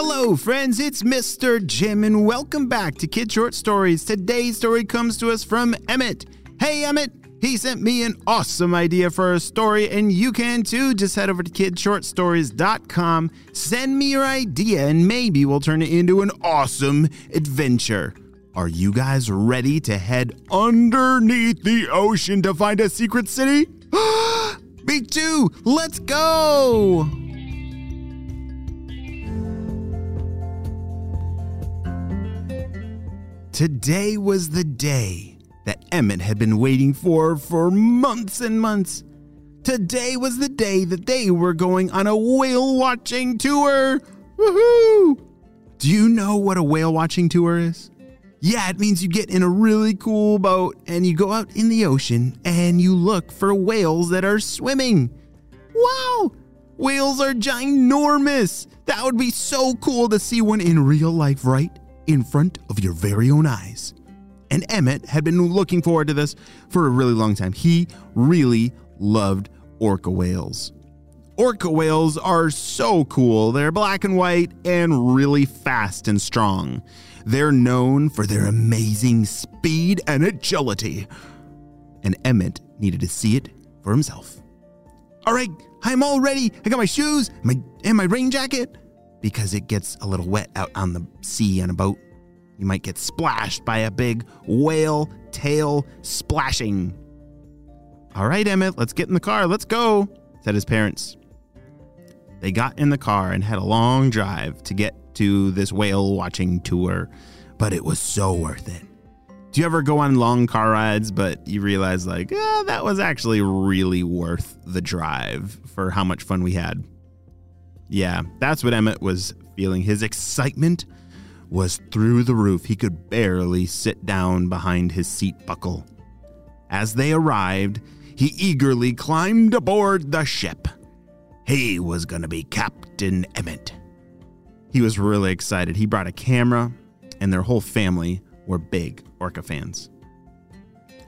Hello, friends, it's Mr. Jim, and welcome back to Kid Short Stories. Today's story comes to us from Emmett. Hey, Emmett, he sent me an awesome idea for a story, and you can too. Just head over to kidshortstories.com, send me your idea, and maybe we'll turn it into an awesome adventure. Are you guys ready to head underneath the ocean to find a secret city? me too! Let's go! Today was the day that Emmett had been waiting for for months and months. Today was the day that they were going on a whale watching tour. Woohoo! Do you know what a whale watching tour is? Yeah, it means you get in a really cool boat and you go out in the ocean and you look for whales that are swimming. Wow! Whales are ginormous! That would be so cool to see one in real life, right? In front of your very own eyes. And Emmett had been looking forward to this for a really long time. He really loved orca whales. Orca whales are so cool. They're black and white and really fast and strong. They're known for their amazing speed and agility. And Emmett needed to see it for himself. All right, I'm all ready. I got my shoes my, and my rain jacket because it gets a little wet out on the sea on a boat. You might get splashed by a big whale tail splashing. All right, Emmett, let's get in the car. Let's go, said his parents. They got in the car and had a long drive to get to this whale watching tour, but it was so worth it. Do you ever go on long car rides, but you realize, like, eh, that was actually really worth the drive for how much fun we had? Yeah, that's what Emmett was feeling. His excitement was through the roof. He could barely sit down behind his seat buckle. As they arrived, he eagerly climbed aboard the ship. He was going to be Captain Emmett. He was really excited. He brought a camera, and their whole family were big orca fans.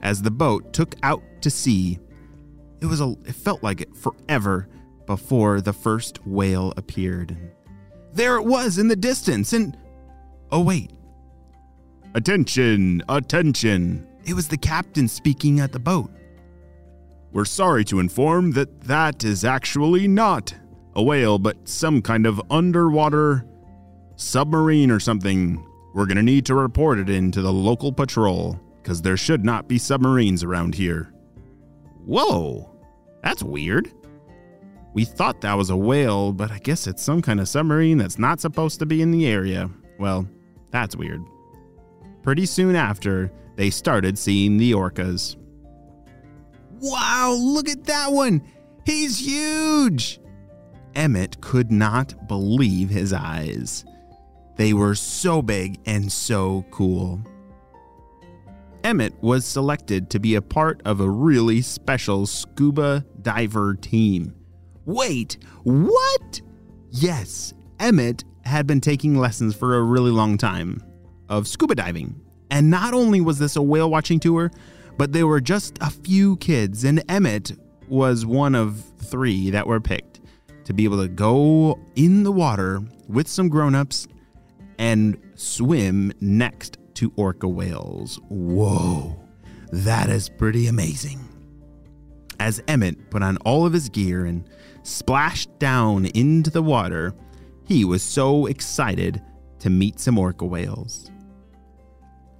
As the boat took out to sea, it was a it felt like it forever before the first whale appeared. There it was in the distance, and oh, wait. Attention, attention. It was the captain speaking at the boat. We're sorry to inform that that is actually not a whale, but some kind of underwater submarine or something. We're going to need to report it into the local patrol because there should not be submarines around here. Whoa, that's weird. We thought that was a whale, but I guess it's some kind of submarine that's not supposed to be in the area. Well, that's weird. Pretty soon after, they started seeing the orcas. Wow, look at that one! He's huge! Emmett could not believe his eyes. They were so big and so cool. Emmett was selected to be a part of a really special scuba diver team. Wait, what? Yes, Emmett had been taking lessons for a really long time of scuba diving. And not only was this a whale watching tour, but there were just a few kids, and Emmett was one of three that were picked to be able to go in the water with some grown ups and swim next to orca whales. Whoa, that is pretty amazing. As Emmett put on all of his gear and splashed down into the water, he was so excited to meet some orca whales.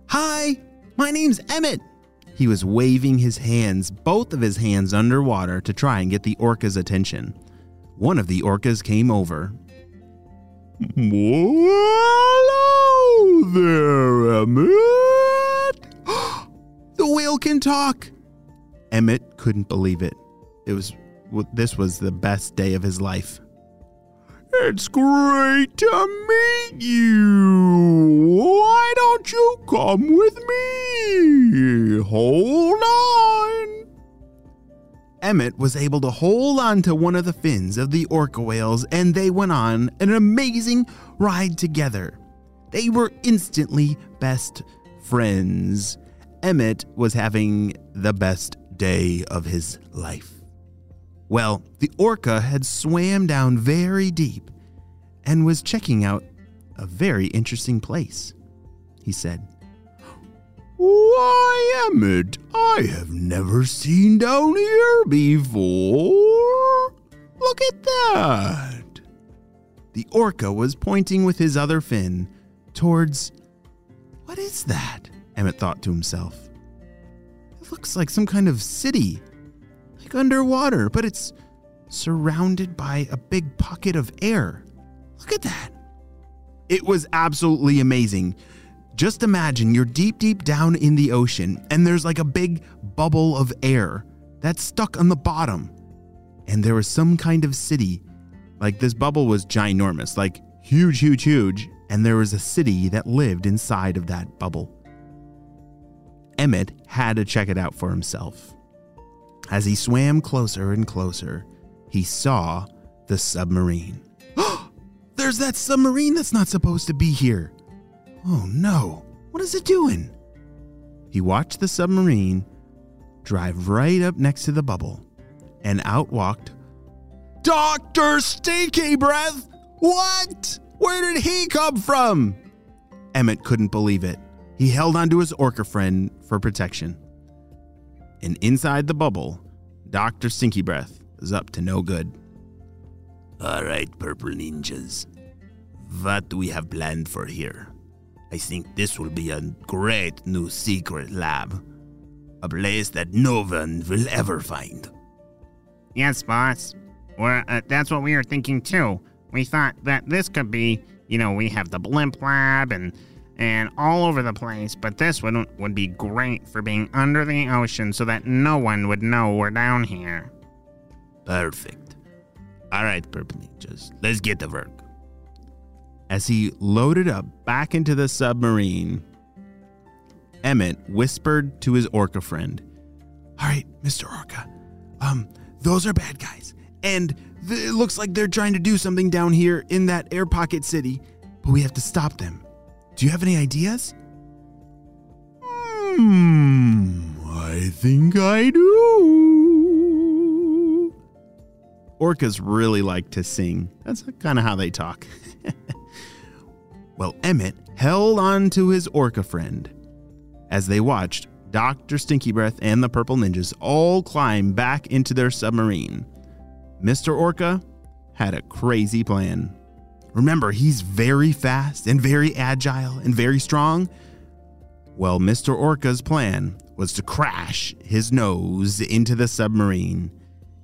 Hi, my name's Emmett. He was waving his hands, both of his hands underwater, to try and get the orca's attention. One of the orcas came over. Hello there, Emmett. the whale can talk. Emmett couldn't believe it. It was this was the best day of his life. It's great to meet you. Why don't you come with me? Hold on. Emmett was able to hold on to one of the fins of the orca whales and they went on an amazing ride together. They were instantly best friends. Emmett was having the best day of his life. Well, the orca had swam down very deep and was checking out a very interesting place. He said, Why, Emmett, I have never seen down here before. Look at that. The orca was pointing with his other fin towards. What is that? Emmett thought to himself. Looks like some kind of city, like underwater, but it's surrounded by a big pocket of air. Look at that. It was absolutely amazing. Just imagine you're deep, deep down in the ocean, and there's like a big bubble of air that's stuck on the bottom. And there was some kind of city. Like this bubble was ginormous, like huge, huge, huge. And there was a city that lived inside of that bubble. Emmett had to check it out for himself. As he swam closer and closer, he saw the submarine. There's that submarine that's not supposed to be here. Oh no, what is it doing? He watched the submarine drive right up next to the bubble, and out walked Dr. Stinky Breath! What? Where did he come from? Emmett couldn't believe it. He held onto his orca friend for protection. And inside the bubble, Dr. Stinky Breath was up to no good. All right, purple ninjas. What do we have planned for here? I think this will be a great new secret lab. A place that no one will ever find. Yes, boss. Well, uh, that's what we were thinking too. We thought that this could be, you know, we have the blimp lab and and all over the place, but this would would be great for being under the ocean so that no one would know we're down here. Perfect. All right, purple ninjas, let's get to work. As he loaded up back into the submarine, Emmett whispered to his orca friend, All right, Mr. Orca, um, those are bad guys. And th- it looks like they're trying to do something down here in that air pocket city, but we have to stop them. Do you have any ideas? Hmm, I think I do. Orcas really like to sing. That's kind of how they talk. well, Emmett held on to his orca friend as they watched Dr. Stinky Breath and the Purple Ninjas all climb back into their submarine. Mr. Orca had a crazy plan. Remember, he's very fast and very agile and very strong. Well, Mr. Orca's plan was to crash his nose into the submarine,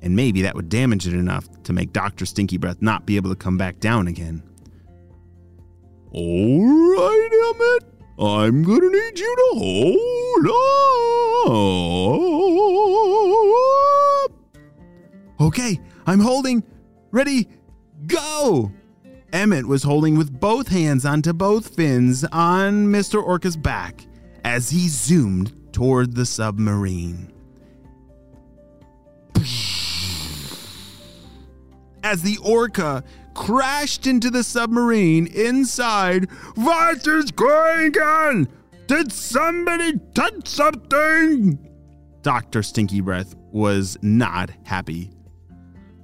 and maybe that would damage it enough to make Dr. Stinky Breath not be able to come back down again. All right, Emmett, I'm gonna need you to hold up. Okay, I'm holding. Ready, go! Emmett was holding with both hands onto both fins on Mr. Orca's back as he zoomed toward the submarine. As the orca crashed into the submarine inside, What is going on? Did somebody touch something? Dr. Stinky Breath was not happy.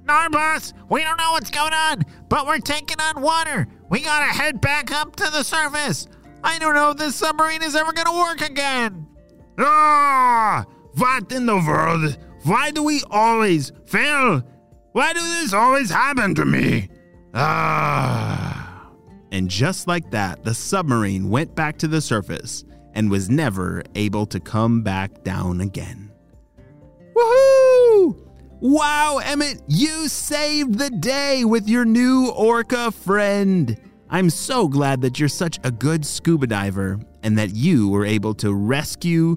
No, boss, we don't know what's going on, but we're taking on water. We gotta head back up to the surface. I don't know if this submarine is ever gonna work again. Ah! What in the world? Why do we always fail? Why does this always happen to me? Ah! And just like that, the submarine went back to the surface and was never able to come back down again. Woohoo! Wow, Emmett, you saved the day with your new orca friend. I'm so glad that you're such a good scuba diver and that you were able to rescue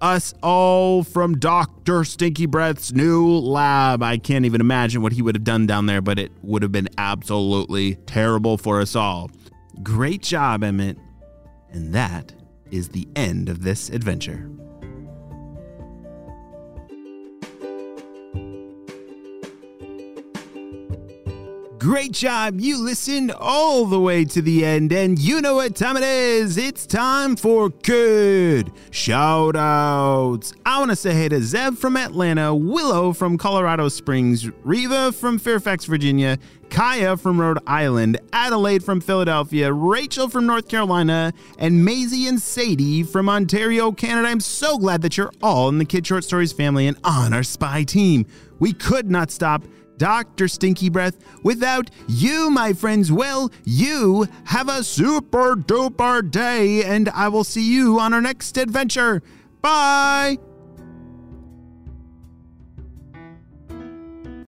us all from Dr. Stinky Breath's new lab. I can't even imagine what he would have done down there, but it would have been absolutely terrible for us all. Great job, Emmett. And that is the end of this adventure. Great job. You listened all the way to the end, and you know what time it is. It's time for good shout outs. I want to say hey to Zeb from Atlanta, Willow from Colorado Springs, Riva from Fairfax, Virginia, Kaya from Rhode Island, Adelaide from Philadelphia, Rachel from North Carolina, and Maisie and Sadie from Ontario, Canada. I'm so glad that you're all in the Kid Short Stories family and on our spy team. We could not stop Dr. Stinky Breath without you, my friends. Well, you have a super duper day, and I will see you on our next adventure. Bye.